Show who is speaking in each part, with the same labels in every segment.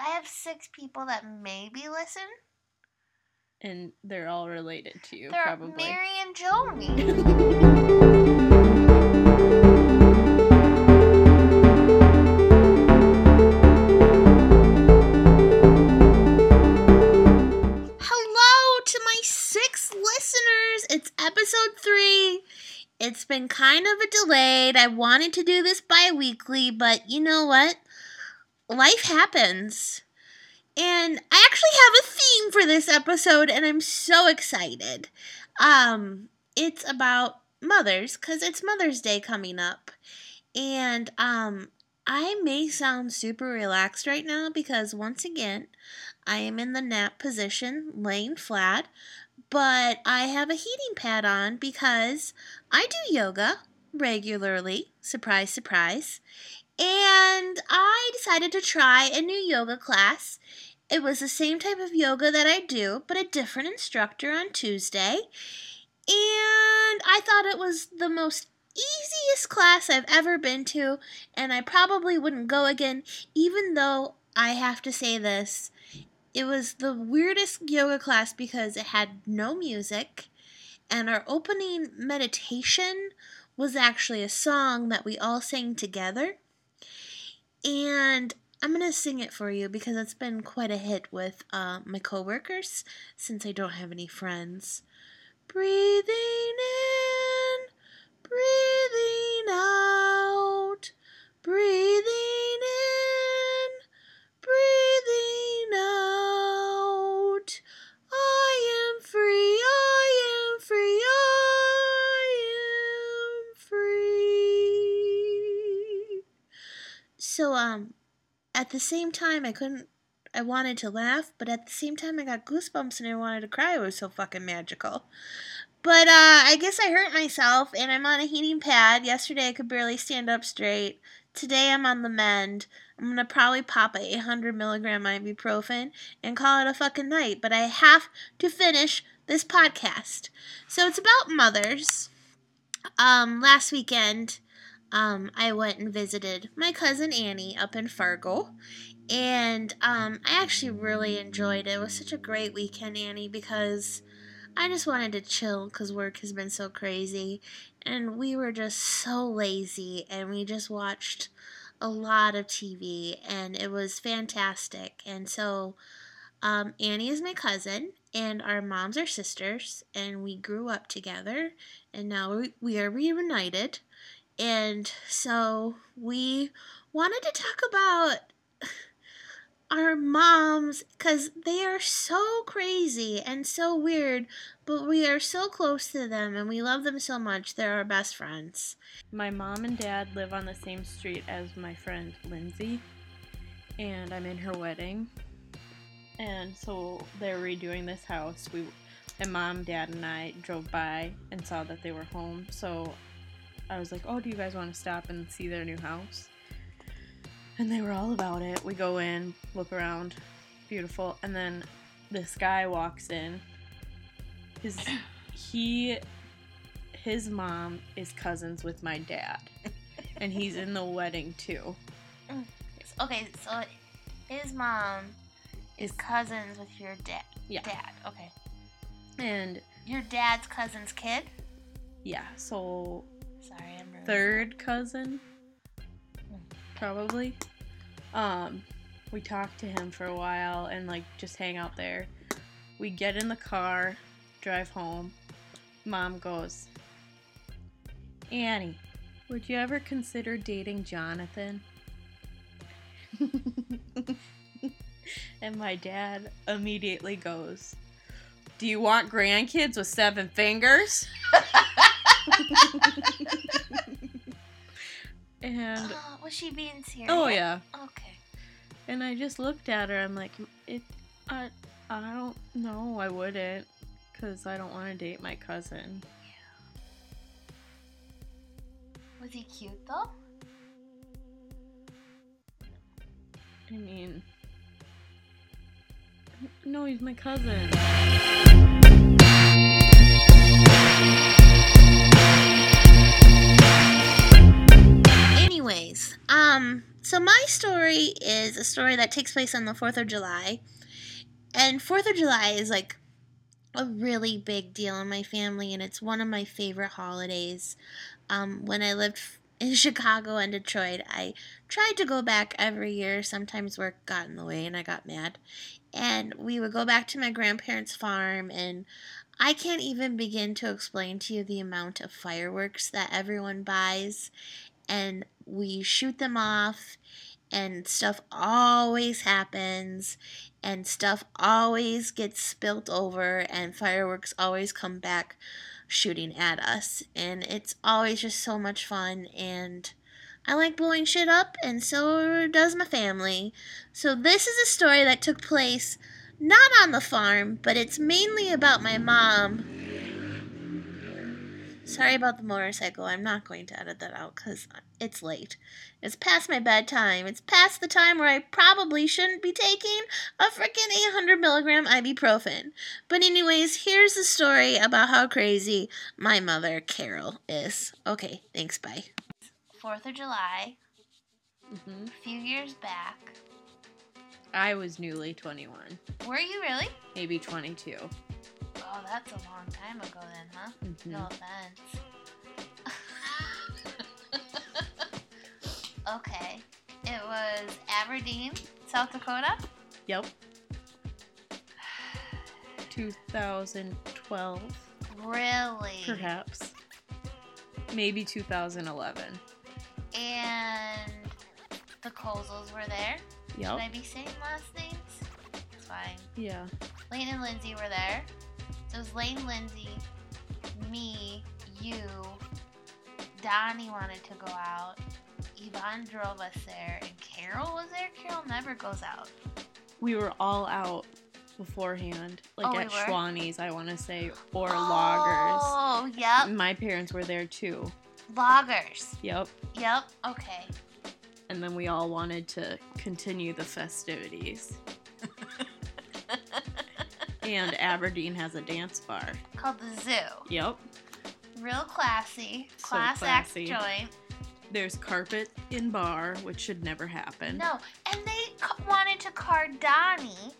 Speaker 1: I have six people that maybe listen.
Speaker 2: And they're all related to you,
Speaker 1: They're
Speaker 2: probably.
Speaker 1: Mary and Joni. Hello to my six listeners. It's episode three. It's been kind of a delayed. I wanted to do this bi weekly, but you know what? Life happens. And I actually have a theme for this episode, and I'm so excited. Um, it's about mothers, because it's Mother's Day coming up. And um, I may sound super relaxed right now because once again, I am in the nap position, laying flat, but I have a heating pad on because I do yoga regularly. Surprise, surprise. And I decided to try a new yoga class. It was the same type of yoga that I do, but a different instructor on Tuesday. And I thought it was the most easiest class I've ever been to, and I probably wouldn't go again, even though I have to say this. It was the weirdest yoga class because it had no music, and our opening meditation was actually a song that we all sang together. And I'm going to sing it for you because it's been quite a hit with uh, my coworkers since I don't have any friends. Breathing in, breathing out, breathing at the same time, I couldn't. I wanted to laugh, but at the same time, I got goosebumps and I wanted to cry. It was so fucking magical. But uh, I guess I hurt myself, and I'm on a heating pad. Yesterday, I could barely stand up straight. Today, I'm on the mend. I'm gonna probably pop a 800 milligram ibuprofen and call it a fucking night. But I have to finish this podcast. So it's about mothers. Um, last weekend, um, I went and visited my cousin Annie up in Fargo. And um, I actually really enjoyed it. It was such a great weekend, Annie, because I just wanted to chill because work has been so crazy. And we were just so lazy and we just watched a lot of TV and it was fantastic. And so um, Annie is my cousin and our moms are sisters and we grew up together and now we, we are reunited. And so we wanted to talk about our moms because they are so crazy and so weird, but we are so close to them and we love them so much. They're our best friends.
Speaker 2: My mom and dad live on the same street as my friend Lindsay, and I'm in her wedding. And so they're redoing this house. We, and mom, dad, and I drove by and saw that they were home. So I was like, "Oh, do you guys want to stop and see their new house?" And they were all about it. We go in, look around, beautiful, and then this guy walks in. His he his mom is cousins with my dad. and he's in the wedding too. Mm.
Speaker 1: Okay, so his mom is cousins with your dad.
Speaker 2: Yeah.
Speaker 1: Dad. Okay.
Speaker 2: And
Speaker 1: Your dad's cousin's kid.
Speaker 2: yeah, so
Speaker 1: Sorry, I'm really
Speaker 2: third cousin probably. Um we talked to him for a while and like just hang out there. We get in the car, drive home. Mom goes, Annie, would you ever consider dating Jonathan? and my dad immediately goes, Do you want grandkids with seven fingers? and
Speaker 1: Oh, was she being serious?
Speaker 2: oh yeah,
Speaker 1: Okay.
Speaker 2: and I just looked at her. I'm like, it, I, I don't know. I wouldn't, cause I don't want to date my cousin.
Speaker 1: Was he cute though?
Speaker 2: I mean, no, he's my cousin.
Speaker 1: Anyways, um, so my story is a story that takes place on the 4th of July. And 4th of July is like a really big deal in my family, and it's one of my favorite holidays. Um, when I lived in Chicago and Detroit, I tried to go back every year. Sometimes work got in the way, and I got mad. And we would go back to my grandparents' farm, and I can't even begin to explain to you the amount of fireworks that everyone buys. And we shoot them off, and stuff always happens, and stuff always gets spilt over, and fireworks always come back shooting at us. And it's always just so much fun, and I like blowing shit up, and so does my family. So, this is a story that took place not on the farm, but it's mainly about my mom. Sorry about the motorcycle. I'm not going to edit that out because it's late. It's past my bedtime. It's past the time where I probably shouldn't be taking a freaking 800 milligram ibuprofen. But, anyways, here's the story about how crazy my mother, Carol, is. Okay, thanks. Bye. 4th of July,
Speaker 2: hmm
Speaker 1: a few years back.
Speaker 2: I was newly 21,
Speaker 1: Were you really?
Speaker 2: maybe 22.
Speaker 1: Oh, that's a long time ago then, huh?
Speaker 2: Mhm.
Speaker 1: No offense. okay. It was Aberdeen, South Dakota.
Speaker 2: Yep. 2012,
Speaker 1: Really?
Speaker 2: perhaps. Maybe 2011.
Speaker 1: And the Kozels were there. Should
Speaker 2: Yep.
Speaker 1: I be saying last names? It's fine.
Speaker 2: Yeah.
Speaker 1: Lane and Lindsay were there. So it was Lane, Lindsay, me, you. Donnie wanted to go out. Yvonne drove us there, and Carol was there. Carol never goes out.
Speaker 2: We were all out beforehand, like
Speaker 1: Oh,
Speaker 2: at? Schwannies, I want to say, or Loggers.
Speaker 1: Oh, yep.
Speaker 2: My parents were there too.
Speaker 1: Loggers.
Speaker 2: Yep.
Speaker 1: Yep. Okay.
Speaker 2: And then we all wanted to continue the festivities. and Aberdeen has a dance bar.
Speaker 1: Called the Zoo.
Speaker 2: Yep.
Speaker 1: Real classy.
Speaker 2: So
Speaker 1: Class
Speaker 2: classy.
Speaker 1: act joint.
Speaker 2: There's carpet in bar, which should never happen.
Speaker 1: No, and they ca- wanted to card Donnie.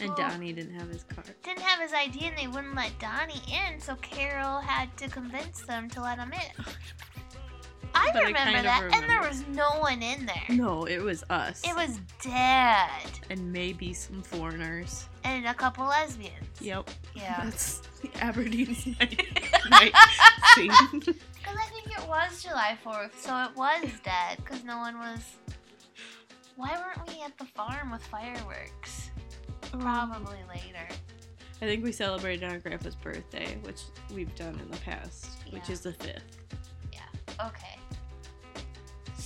Speaker 2: And Donnie didn't have his card.
Speaker 1: Didn't have his ID and they wouldn't let Donnie in, so Carol had to convince them to let him in. I
Speaker 2: But I
Speaker 1: remember
Speaker 2: of
Speaker 1: that, and there was no one in there.
Speaker 2: No, it was us.
Speaker 1: It was Dad
Speaker 2: And maybe some foreigners.
Speaker 1: And a couple lesbians.
Speaker 2: Yep.
Speaker 1: Yeah.
Speaker 2: That's the Aberdeen's night, night scene.
Speaker 1: Because I think it was July 4th, so it was dead, because no one was. Why weren't we at the farm with fireworks? Um, Probably later.
Speaker 2: I think we celebrated our grandpa's birthday, which we've done in the past, which is the fifth. Yeah.
Speaker 1: Okay.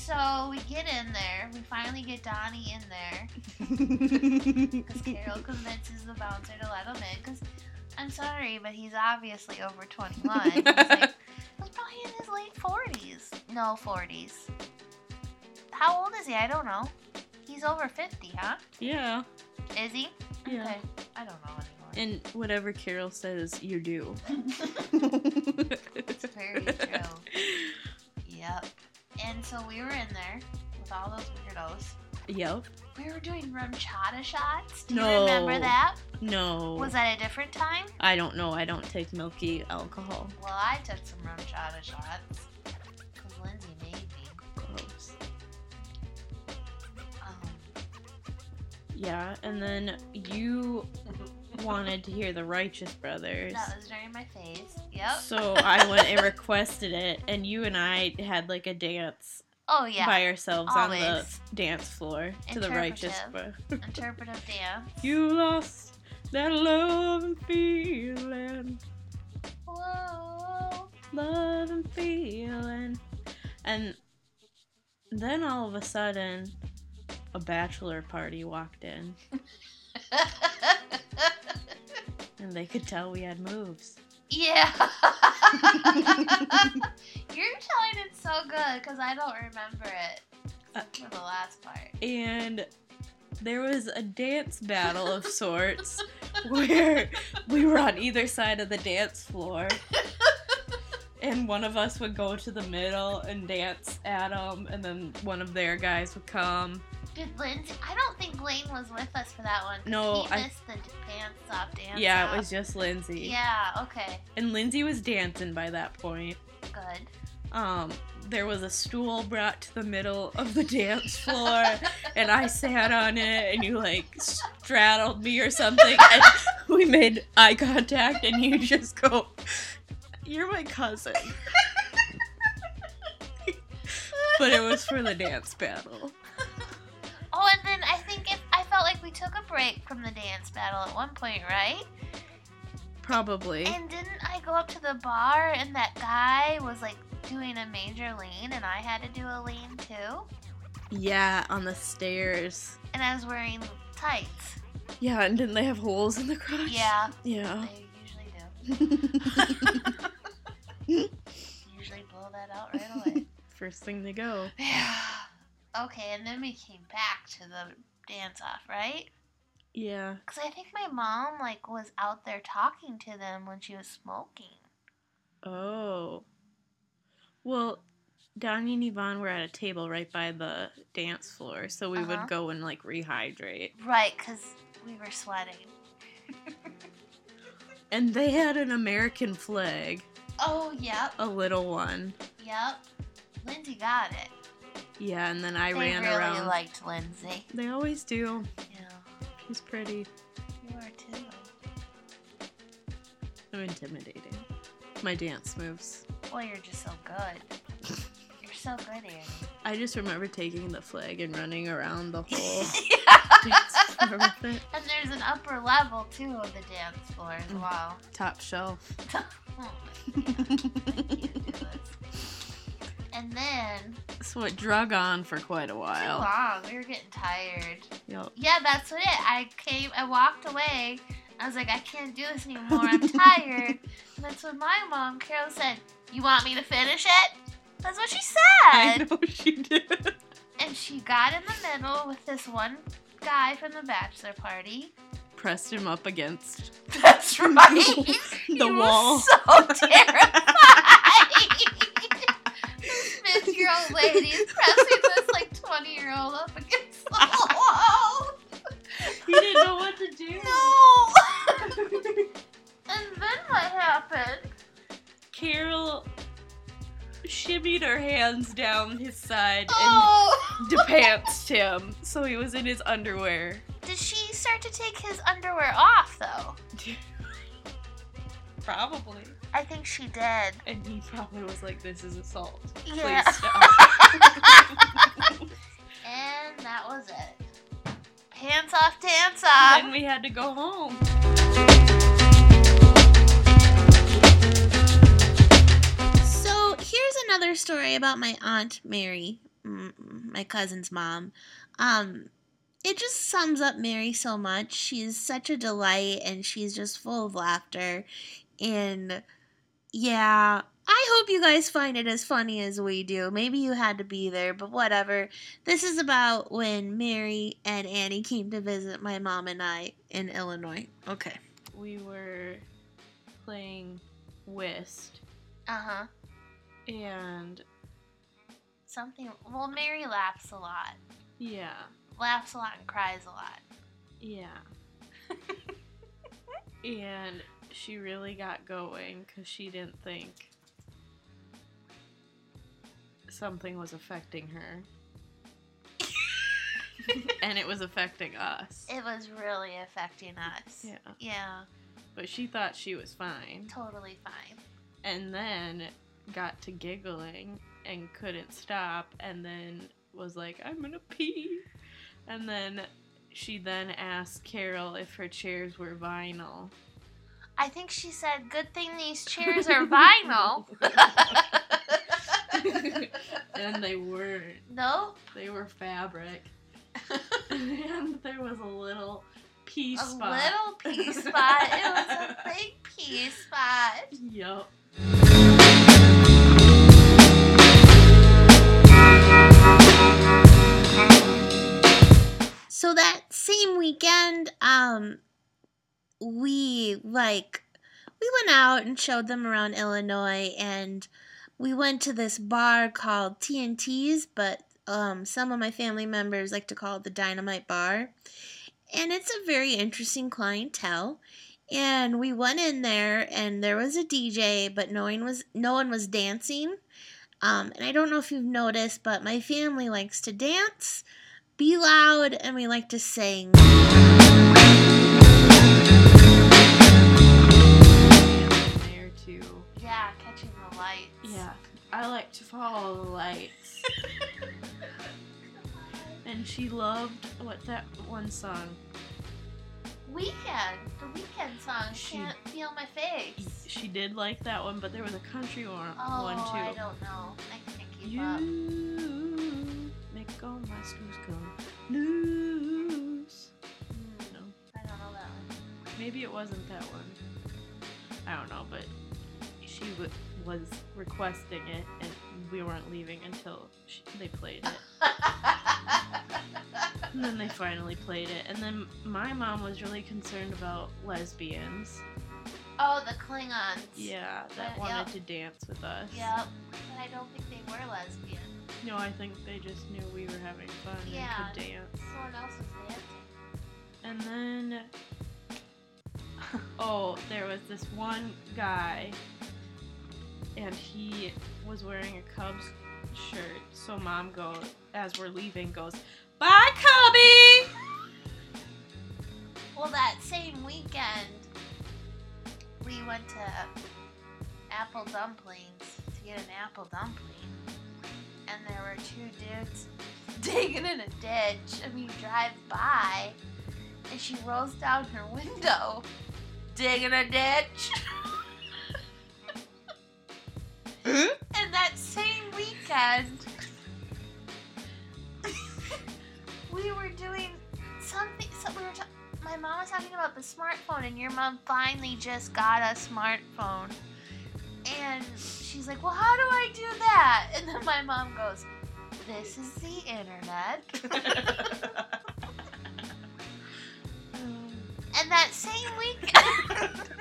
Speaker 1: So we get in there. We finally get Donnie in there. Because Carol convinces the bouncer to let him in. Because I'm sorry, but he's obviously over 21. He's, like, he's probably in his late 40s. No, 40s. How old is he? I don't know. He's over 50, huh?
Speaker 2: yeah.
Speaker 1: Is he?
Speaker 2: Yeah.
Speaker 1: Okay. I don't know anymore.
Speaker 2: And whatever Carol says, you do.
Speaker 1: it's very true. Yep. And so we were in there with all those weirdos.
Speaker 2: Yep.
Speaker 1: We were doing RumChata shots. Do you
Speaker 2: No.
Speaker 1: remember that?
Speaker 2: No.
Speaker 1: Was that a different time?
Speaker 2: I don't know. I don't take milky alcohol.
Speaker 1: Well, I took some RumChata shots. Because Lindsay made me.
Speaker 2: Gross.
Speaker 1: Um,
Speaker 2: Yeah, and then you wanted to hear the Righteous Brothers.
Speaker 1: that was during my phase. Yep.
Speaker 2: So I went and requested it, and you and I had like a dance
Speaker 1: oh, yeah.
Speaker 2: by ourselves on the dance floor to the Righteous Brothers.
Speaker 1: Interpretive dance.
Speaker 2: You lost that love and feeling,
Speaker 1: Whoa.
Speaker 2: love and feeling. And then all of a sudden, a bachelor party walked in, they could tell we had moves.
Speaker 1: yeah. You're telling it so good because I don't remember it.
Speaker 2: Uh,
Speaker 1: For the last part.
Speaker 2: and there was a dance battle of sorts where we were on either side of the dance floor and one of us would go to the middle and dance at them, and then one of their guys would come.
Speaker 1: Did Lindsay? I don't think Blaine was with us for that one.
Speaker 2: No,
Speaker 1: he
Speaker 2: I-
Speaker 1: missed the pants off dance.
Speaker 2: yeah,
Speaker 1: off.
Speaker 2: it was just Lindsay.
Speaker 1: Yeah. Okay.
Speaker 2: And Lindsay was dancing by that point.
Speaker 1: Good.
Speaker 2: Um, there was a stool brought to the middle of the dance floor, and I sat on it, and you like straddled me or something, and we made eye contact, and you just go, "You're my cousin." but it was for the dance battle.
Speaker 1: Took a break from the dance battle at one point, right?
Speaker 2: Probably.
Speaker 1: And didn't I go up to the bar and that guy was like doing a major lean and I had to do a lean too?
Speaker 2: Yeah, on the stairs.
Speaker 1: And I was wearing tights.
Speaker 2: Yeah, and didn't they have holes in the crotch?
Speaker 1: Yeah,
Speaker 2: Yeah.
Speaker 1: they usually do. Usually blow that out right away.
Speaker 2: First thing they go.
Speaker 1: Yeah. Okay, and then we came back to the dance off, right?
Speaker 2: Yeah.
Speaker 1: Because I think my mom like was out there talking to them when she was smoking.
Speaker 2: Oh. Well, Donnie and Yvonne were at a table right by the dance floor, so we
Speaker 1: Uh-huh.
Speaker 2: would go and like rehydrate.
Speaker 1: Right, because we were sweating.
Speaker 2: And they had an American flag,
Speaker 1: Oh, yep,
Speaker 2: a little one.
Speaker 1: yep. Lindsay got it.
Speaker 2: Yeah, and then I
Speaker 1: they
Speaker 2: ran
Speaker 1: really
Speaker 2: around.
Speaker 1: liked Lindsay.
Speaker 2: They always do.
Speaker 1: Yeah,
Speaker 2: She's pretty.
Speaker 1: you are too.
Speaker 2: I'm intimidating. My dance moves.
Speaker 1: Well, you're just so good. You're so good, Annie.
Speaker 2: I just remember taking the flag and running around the whole dance floor with it.
Speaker 1: And there's an upper level too of the dance floor as
Speaker 2: Mm.
Speaker 1: well.
Speaker 2: Top shelf.
Speaker 1: Oh my God. I can't. And then
Speaker 2: So it drug on for quite a while.
Speaker 1: too long. We were getting tired.
Speaker 2: Yup.
Speaker 1: Yeah, that's what it. I came. I walked away. I was like, I can't do this anymore. I'm tired. and that's when my mom, Carol, said, "You want me to finish it?" That's what she said.
Speaker 2: I know she did.
Speaker 1: And she got in the middle with this one guy from the bachelor party.
Speaker 2: Pressed him up against
Speaker 1: That's right.
Speaker 2: the
Speaker 1: He was
Speaker 2: wall.
Speaker 1: so terrified. this fifty-year-old lady is pressing this like twenty-year-old up against the wall.
Speaker 2: He didn't know what to do.
Speaker 1: No. and then what happened?
Speaker 2: Carol shimmied her hands down his side
Speaker 1: Oh.
Speaker 2: and depantsed him, so he was in his underwear.
Speaker 1: Did she start to take his underwear off though?
Speaker 2: Probably.
Speaker 1: I think she did.
Speaker 2: And he probably was like, "This is assault. Please
Speaker 1: Yeah.
Speaker 2: stop."
Speaker 1: and that was it. Hands off, dance off.
Speaker 2: then we had to go home.
Speaker 1: So here's another story about my aunt Mary, my cousin's mom. Um, it just sums up Mary so much. She's such a delight, and she's just full of laughter. And yeah, I hope you guys find it as funny as we do. Maybe you had to be there, but whatever. This is about when Mary and Annie came to visit my mom and I in Illinois. Okay.
Speaker 2: We were playing whist,
Speaker 1: Uh huh.
Speaker 2: and
Speaker 1: Something. Well, Mary laughs a lot.
Speaker 2: yeah,
Speaker 1: Laughs a lot and cries a lot.
Speaker 2: yeah. and she really got going because she didn't think something was affecting her. and it was affecting us.
Speaker 1: It was really affecting us.
Speaker 2: Yeah.
Speaker 1: Yeah,
Speaker 2: But she thought she was fine.
Speaker 1: totally fine.
Speaker 2: And then got to giggling and couldn't stop and then was like, I'm gonna pee. And then she then asked Carol if her chairs were vinyl.
Speaker 1: I think she said, "Good thing these chairs are vinyl."
Speaker 2: and they weren't.
Speaker 1: no,
Speaker 2: They were fabric. and there was a little pee
Speaker 1: a
Speaker 2: spot.
Speaker 1: little pea spot. It was a big pea spot.
Speaker 2: Yup.
Speaker 1: So that same weekend, um, we like we went out and showed them around Illinois, and we went to this bar called TNT's, but um, some of my family members like to call it the Dynamite Bar. And it's a very interesting clientele. And we went in there, and there was a DJ, but no one was no one was dancing. Um, and I don't know if you've noticed, but my family likes to dance, be loud, and we like to sing.
Speaker 2: I like to follow the lights. and she loved what that one song.
Speaker 1: Weeknd, the weekend song.
Speaker 2: She-
Speaker 1: Can't feel my face.
Speaker 2: She did like that one, but there was a country one,
Speaker 1: Oh,
Speaker 2: one too.
Speaker 1: I don't know. I can't keep
Speaker 2: You
Speaker 1: up.
Speaker 2: make all my screws come loose.
Speaker 1: Hmm,
Speaker 2: No,
Speaker 1: I don't know that one.
Speaker 2: maybe it wasn't that one. I don't know, but she w- was requesting it, and we weren't leaving until she, they played it. And then they finally played it. And then my mom was really concerned about lesbians.
Speaker 1: oh, the Klingons.
Speaker 2: Yeah, that wanted
Speaker 1: yep.
Speaker 2: to dance with us.
Speaker 1: Yep. But I don't think they were lesbian.
Speaker 2: No, I think they just knew we were having fun
Speaker 1: Yeah.
Speaker 2: and could dance.
Speaker 1: Someone else was dancing.
Speaker 2: And then, oh, there was this one guy, and he was wearing a Cubs shirt. So mom goes, as we're leaving, goes, "Bye, Cubby."
Speaker 1: Well, that same weekend, we went to Apple Dumplings to get an apple dumpling, and there were two dudes digging in a ditch, and we drive by, and she rolls down her window, digging a ditch. Mm-hmm. and that same weekend, we were doing something. So we were. Ta- my mom was talking about the smartphone, and your mom finally just got a smartphone. And she's like, "Well, how do I do that?" And then my mom goes, "This is the internet." And that same weekend,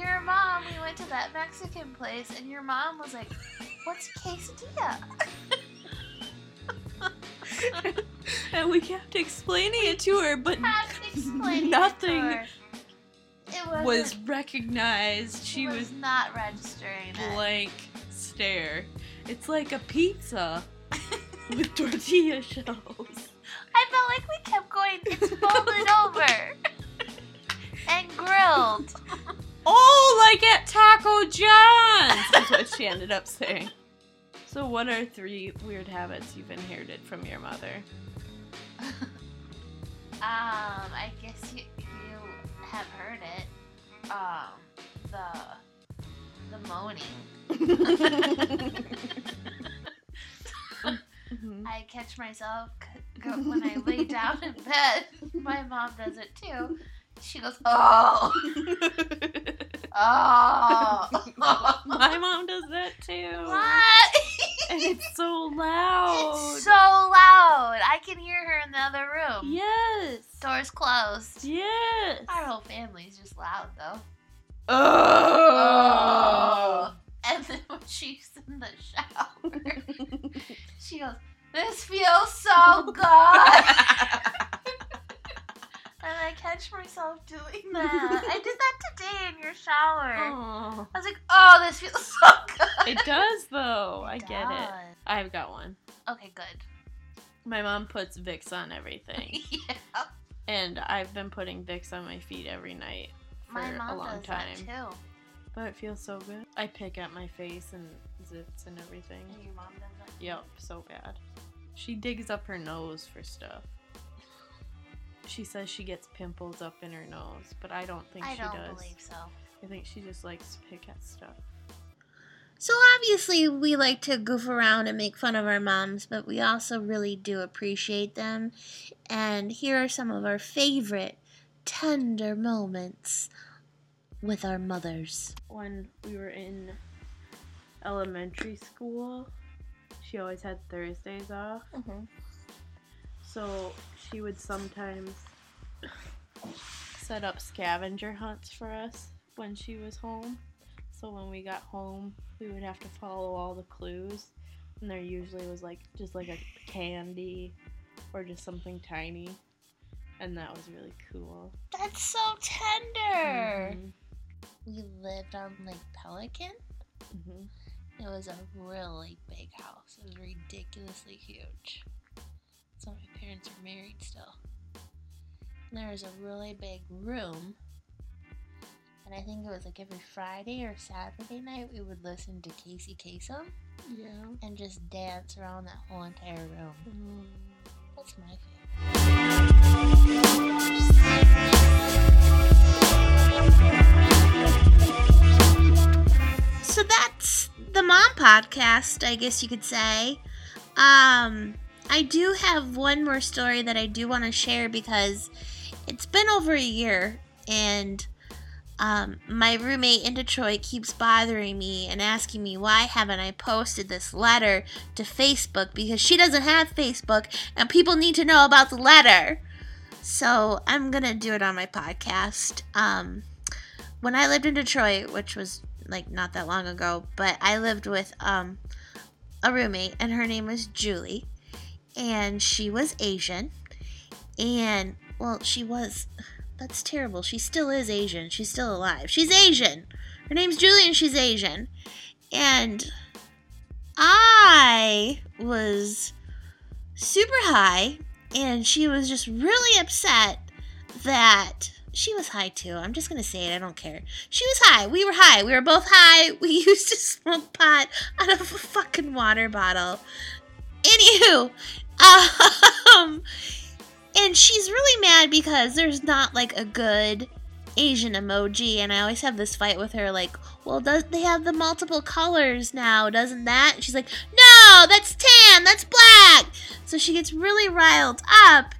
Speaker 1: your mom, we went to that Mexican place, and your mom was like, "What's quesadilla?"
Speaker 2: and we kept explaining it to her, but
Speaker 1: it
Speaker 2: nothing
Speaker 1: her. It wasn't-
Speaker 2: recognized.
Speaker 1: She was,
Speaker 2: was
Speaker 1: not registering it.
Speaker 2: blank stare. It's like a pizza with tortilla shells.
Speaker 1: I felt like we kept going. It's folded over and grilled.
Speaker 2: Oh, like at Taco John's! That's what she ended up saying. So, what are three weird habits you've inherited from your mother?
Speaker 1: Um, I guess you you have heard it. Um, the the moaning.
Speaker 2: Mhm.
Speaker 1: I catch myself go, when I lay down in bed. My mom does it too. She goes, oh, oh.
Speaker 2: My mom does that too.
Speaker 1: what?
Speaker 2: And it's so loud.
Speaker 1: It's so loud. I can hear her in the other room.
Speaker 2: yes.
Speaker 1: Doors closed.
Speaker 2: Yes.
Speaker 1: Our whole family's just loud though.
Speaker 2: Oh.
Speaker 1: And then when she's in the shower, she goes, This feels so good. And I catch myself doing that. I did that today in your shower.
Speaker 2: Oh.
Speaker 1: I was like, Oh, this feels so good.
Speaker 2: It does though. I get it. I've got one.
Speaker 1: Okay, good.
Speaker 2: My mom puts Vicks on everything.
Speaker 1: yeah.
Speaker 2: and I've been putting Vicks on my feet every night for a long
Speaker 1: does
Speaker 2: time.
Speaker 1: too.
Speaker 2: But it feels so good. I pick at my face and zits and everything.
Speaker 1: And your mom does that.
Speaker 2: Yep, so bad. She digs up her nose for stuff. She says she gets pimples up in her nose, but I don't think she does.
Speaker 1: I
Speaker 2: she
Speaker 1: don't
Speaker 2: does.
Speaker 1: believe so.
Speaker 2: I think she just likes to pick at stuff.
Speaker 1: So obviously we like to goof around and make fun of our moms, but we also really do appreciate them. And here are some of our favorite tender moments with our mothers.
Speaker 2: When we were in elementary school, she always had Thursdays off. Mm-hmm. So she would sometimes set up scavenger hunts for us when she was home. So when we got home, we would have to follow all the clues, and there usually was like just like a candy or just something tiny, and that was really cool.
Speaker 1: That's so tender.
Speaker 2: Mhm.
Speaker 1: We lived on Lake Pelican.
Speaker 2: Mhm.
Speaker 1: It was a really big house. It was ridiculously huge. So my parents are married still. And there was a really big room. And I think it was like every Friday or Saturday night we would listen to Casey Kasem
Speaker 2: Yeah.
Speaker 1: and just dance around that whole entire room.
Speaker 2: Mm.
Speaker 1: That's my favorite. So that's the mom podcast, I guess you could say. Um, I do have one more story that I do want to share because it's been over a year and um, my roommate in Detroit keeps bothering me and asking me why haven't I posted this letter to Facebook because she doesn't have Facebook and people need to know about the letter. So I'm gonna do it on my podcast. Um, when I lived in Detroit, which was like not that long ago, but I lived with um, a roommate and her name was Julie, and she was Asian, and well, she was. That's terrible. She still is Asian. She's still alive. She's Asian. Her name's Julie and she's Asian. And I was super high and she was just really upset that she was high too. I'm just gonna say it. I don't care. She was high. We were high. We were both high. We used to smoke pot out of a fucking water bottle. Anywho, um, and she's really mad because there's not like a good Asian emoji, and I always have this fight with her. Like, well, does they have the multiple colors now? Doesn't that? And she's like, no, that's tan. That's black. So she gets really riled up.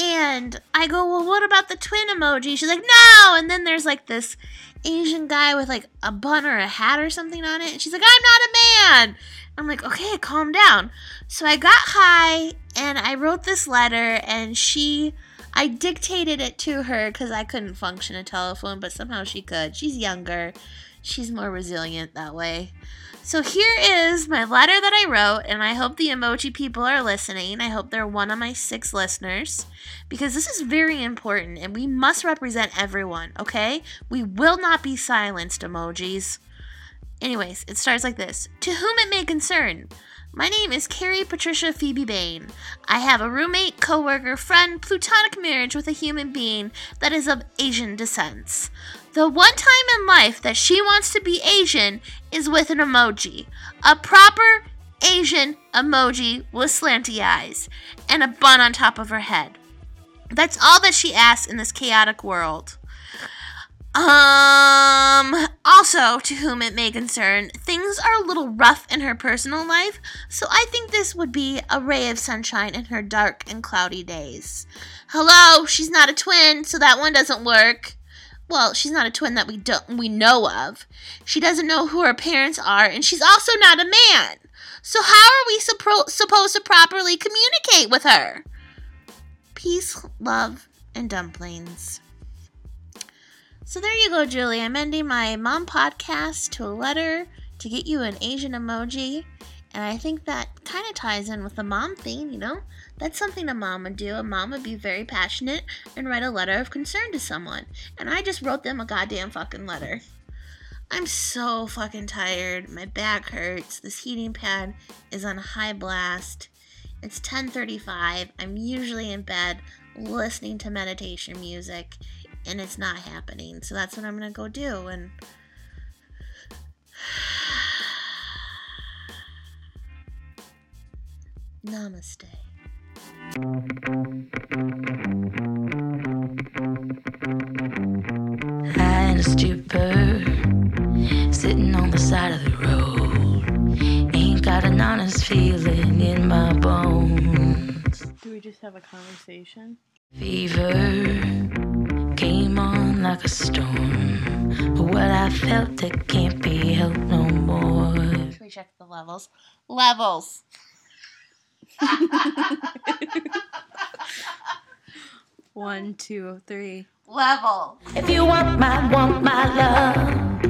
Speaker 1: And I go, well, what about the twin emoji? She's like, no. And then there's like this Asian guy with like a bun or a hat or something on it. And she's like, I'm not a man. I'm like, okay, calm down. So I got high and I wrote this letter and she, I dictated it to her because I couldn't function a telephone, but somehow she could. She's younger, she's more resilient that way. So here is my letter that I wrote, and I hope the emoji people are listening. I hope they're one of my six listeners because this is very important and we must represent everyone, okay? We will not be silenced, emojis. Anyways, it starts like this To whom it may concern, my name is Carrie Patricia Phoebe Bain. I have a roommate, coworker, friend, plutonic marriage with a human being that is of Asian descent. The one time in life that she wants to be Asian is with an emoji. A proper Asian emoji with slanty eyes and a bun on top of her head. That's all that she asks in this chaotic world. Also, to whom it may concern, things are a little rough in her personal life, so I think this would be a ray of sunshine in her dark and cloudy days. Hello, she's not a twin, so that one doesn't work. Well, she's not a twin that we don't we know of. She doesn't know who her parents are, and she's also not a man. So how are we suppro- supposed to properly communicate with her? Peace, love, and dumplings. So there you go, Julie. I'm ending my mom podcast to a letter to get you an Asian emoji. And I think that kind of ties in with the mom thing, you know? That's something a mom would do. A mom would be very passionate and write a letter of concern to someone. And I just wrote them a goddamn fucking letter. I'm so fucking tired. My back hurts. This heating pad is on high blast. It's 10:35. I'm usually in bed listening to meditation music and it's not happening. So that's what I'm going to go do and Namaste.
Speaker 3: High in a stupor, sitting on the side of the road. Ain't got an honest feeling in my bones.
Speaker 2: Do we just have a conversation?
Speaker 3: Fever came on like a storm. But what I felt, it can't be helped no more.
Speaker 1: Should we check the levels? Levels.
Speaker 2: One, two, three.
Speaker 1: level.
Speaker 3: If you want my, want my love,